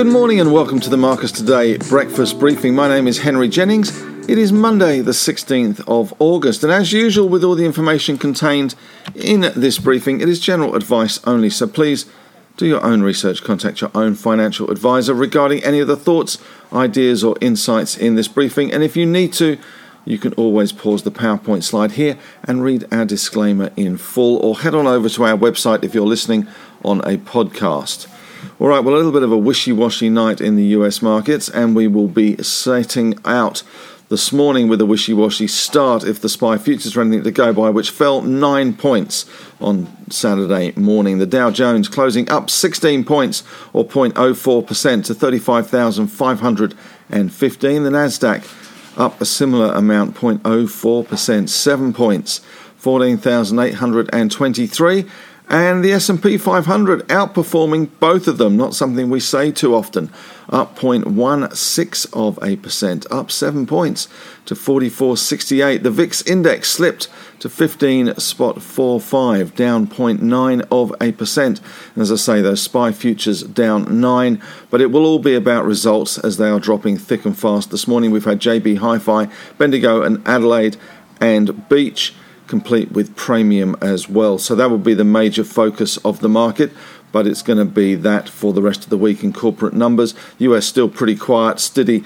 good morning and welcome to the Marcus Today breakfast briefing. My name is Henry Jennings. It is Monday, the 16th of August, and as usual, with all the information contained in this briefing, it is general advice only. So please do your own research, contact your own financial advisor regarding any of the thoughts, ideas, or insights in this briefing. And if you need to, you can always pause the PowerPoint slide here and read our disclaimer in full, or head on over to our website if you're listening on a podcast. All right, well, a little bit of a wishy washy night in the US markets, and we will be setting out this morning with a wishy washy start if the SPI futures are anything to go by, which fell nine points on Saturday morning. The Dow Jones closing up 16 points or 0.04% to 35,515. The Nasdaq up a similar amount, 0.04%, 7 points, 14,823 and the S&P 500 outperforming both of them, not something we say too often. Up 0.16 of a percent, up 7 points to 44.68. The VIX index slipped to 15.45, down 0.9 of a percent. And as I say, those SPI futures down 9, but it will all be about results as they are dropping thick and fast. This morning we've had JB Hi-Fi, Bendigo and Adelaide and Beach complete with Praemium as well. So that will be the major focus of the market, but it's going to be that for the rest of the week in corporate numbers. US still pretty quiet, steady,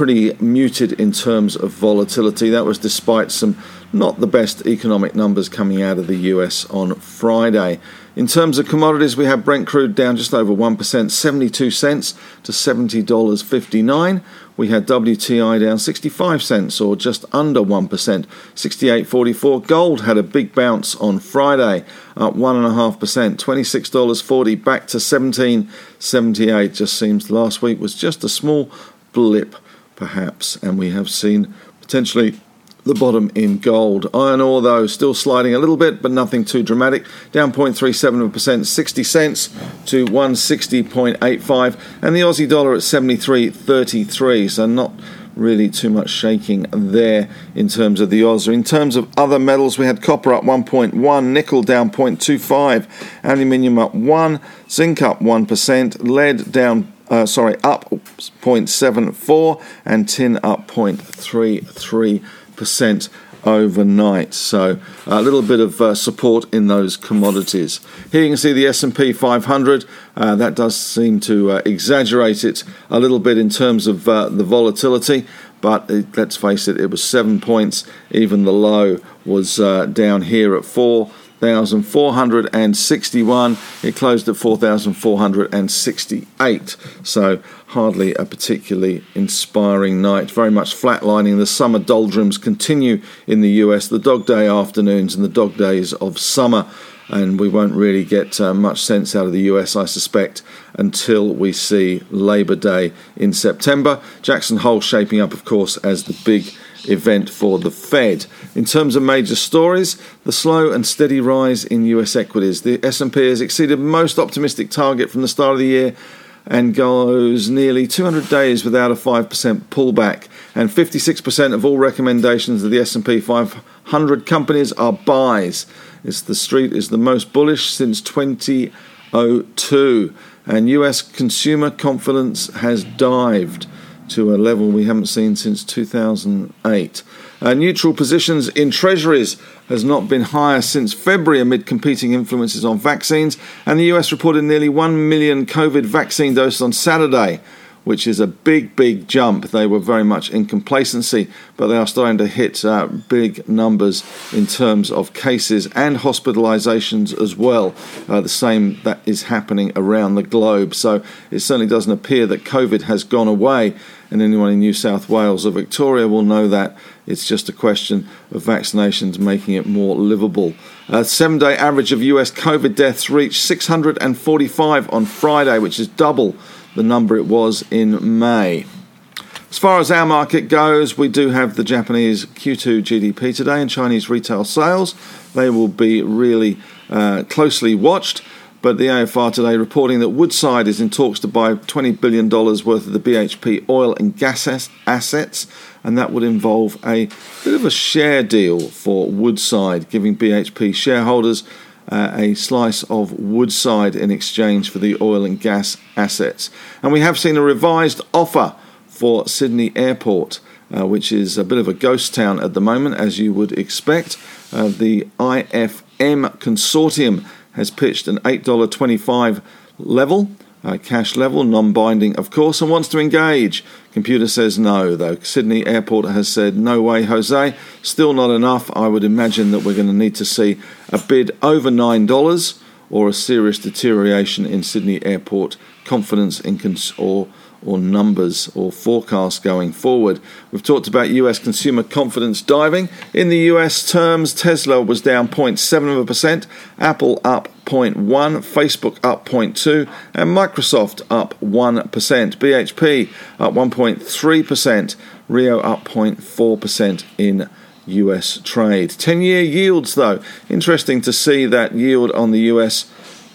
pretty muted in terms of volatility. That was despite some not the best economic numbers coming out of the US on Friday. In terms of commodities, we have Brent crude down just over 1%, 72 cents to $70.59. We had WTI down 65 cents or just under 1%, 68.44. Gold had a big bounce on Friday, up 1.5%, $26.40 back to 17.78. Just seems last week was just a small blip, perhaps, and we have seen potentially the bottom in gold. Iron ore, though, still sliding a little bit, but nothing too dramatic. Down 0.37%, 60 cents to 160.85, and the Aussie dollar at 73.33. So not really too much shaking there in terms of the Oz. In terms of other metals, we had copper up 1.1, nickel down 0.25, aluminium up 1, zinc up 1%, lead down uh, sorry, up 0.74 and tin up 0.33 percent overnight. So a little bit of uh, support in those commodities. Here you can see the S&P 500. Uh, that does seem to uh, exaggerate it a little bit in terms of uh, the volatility. But it, let's face it, it was seven points. Even the low was uh, down here at four. 4,461. It closed at 4,468. So hardly a particularly inspiring night. Very much flatlining. The summer doldrums continue in the US. The dog day afternoons and the dog days of summer. And we won't really get uh, much sense out of the US, I suspect, until we see Labor Day in September. Jackson Hole shaping up, of course, as the big event for the Fed. In terms of major stories, the slow and steady rise in US equities. The S&P has exceeded most optimistic target from the start of the year and goes nearly 200 days without a 5% pullback and 56% of all recommendations of the S&P 500 companies are buys. It's the street is the most bullish since 2002 and US consumer confidence has dived to a level we haven't seen since 2008. Uh, neutral positions in treasuries has not been higher since February amid competing influences on vaccines, and the US reported nearly 1 million COVID vaccine doses on Saturday which is a big, big jump. They were very much in complacency, but they are starting to hit uh, big numbers in terms of cases and hospitalizations as well. Uh, the same that is happening around the globe. So it certainly doesn't appear that COVID has gone away. And anyone in New South Wales or Victoria will know that it's just a question of vaccinations making it more livable. A seven day average of US COVID deaths reached 645 on Friday, which is double the number it was in May. As far as our market goes, we do have the Japanese Q2 GDP today and Chinese retail sales. They will be really uh, closely watched. But the AFR today reporting that Woodside is in talks to buy $20 billion worth of the BHP oil and gas assets, and that would involve a bit of a share deal for Woodside, giving BHP shareholders uh, a slice of Woodside in exchange for the oil and gas assets. And we have seen a revised offer for Sydney Airport. Uh, which is a bit of a ghost town at the moment, as you would expect. Uh, the IFM consortium has pitched an $8.25 level, uh, cash level, non binding, of course, and wants to engage. Computer says no, though. Sydney Airport has said, no way, Jose. Still not enough. I would imagine that we're going to need to see a bid over $9 or a serious deterioration in Sydney Airport confidence in cons- or or numbers or forecasts going forward. We've talked about US consumer confidence diving. In the US terms, Tesla was down 0.7%, Apple up 0.1, Facebook up 0.2, and Microsoft up 1%. BHP up 1.3%, Rio up 0.4% in US trade. 10 year yields, though. Interesting to see that yield on the US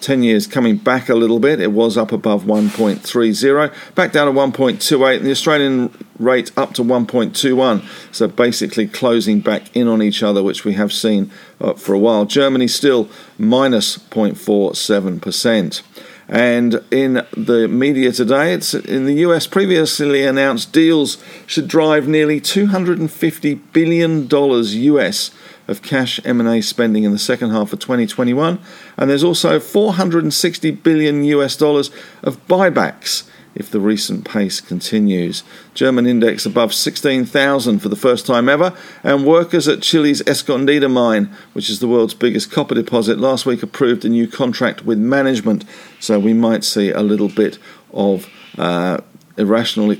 10 years coming back a little bit. It was up above 1.30, back down to 1.28, and the Australian rate up to 1.21. So basically closing back in on each other, which we have seen uh, for a while. Germany still minus 0.47%. And in the media today, it's in the US previously announced deals should drive nearly 250 billion dollars US of cash M&A spending in the second half of 2021, and there's also 460 billion US dollars of buybacks if the recent pace continues. German index above 16,000 for the first time ever, and workers at Chile's Escondida mine, which is the world's biggest copper deposit, last week approved a new contract with management. So we might see a little bit of uh, irrational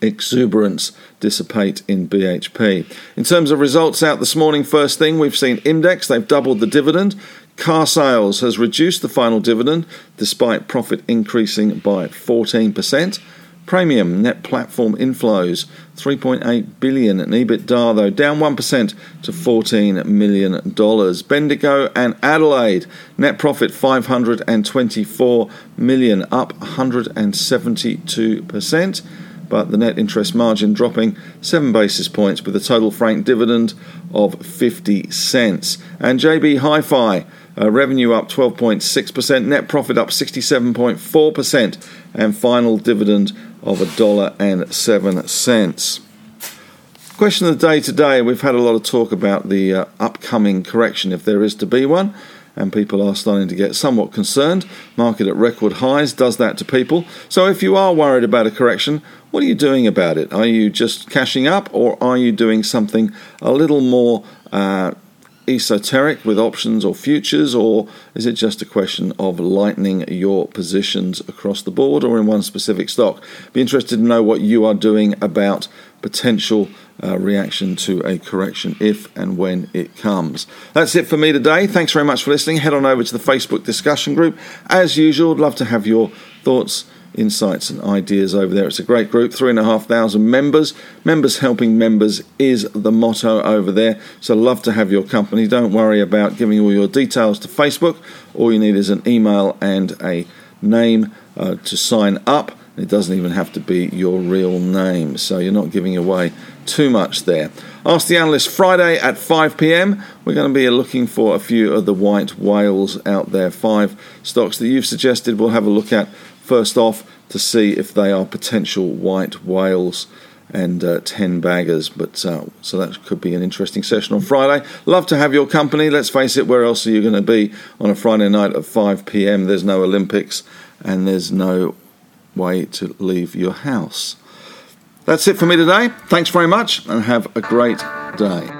exuberance dissipate in BHP. In terms of results out this morning, first thing we've seen Index, they've doubled the dividend. Car Sales has reduced the final dividend despite profit increasing by 14%. Praemium net platform inflows 3.8 billion and EBITDA though down 1% to 14 million dollars. Bendigo and Adelaide net profit 524 million up 172% but the net interest margin dropping 7 basis points with a total frank dividend of 50 cents. And JB Hi Fi, uh, revenue up 12.6%, net profit up 67.4%, and final dividend of $1.07. Question of the day today we've had a lot of talk about the uh, upcoming correction, if there is to be one and people are starting to get somewhat concerned. Market at record highs does that to people. So if you are worried about a correction, what are you doing about it? Are you just cashing up or are you doing something a little more uh, esoteric with options or futures, or is it just a question of lightening your positions across the board or in one specific stock? Be interested to know what you are doing about potential uh, reaction to a correction if and when it comes. That's it for me today. Thanks very much for listening. Head on over to the Facebook discussion group. As usual, I'd love to have your thoughts insights and ideas over there. It's a great group, three and a half thousand members. Members helping members is the motto over there. So love to have your company. Don't worry about giving all your details to Facebook. All you need is an email and a name uh, to sign up. It doesn't even have to be your real name, so you're not giving away too much there. Ask the Analyst Friday at 5 pm. We're going to be looking for a few of the white whales out there. Five stocks that you've suggested we'll have a look at first off to see if they are potential white whales and uh, 10 baggers. But uh, so that could be an interesting session on Friday. Love to have your company. Let's face it, where else are you going to be on a Friday night at 5 pm? There's no Olympics and there's no way to leave your house. That's it for me today. Thanks very much and have a great day.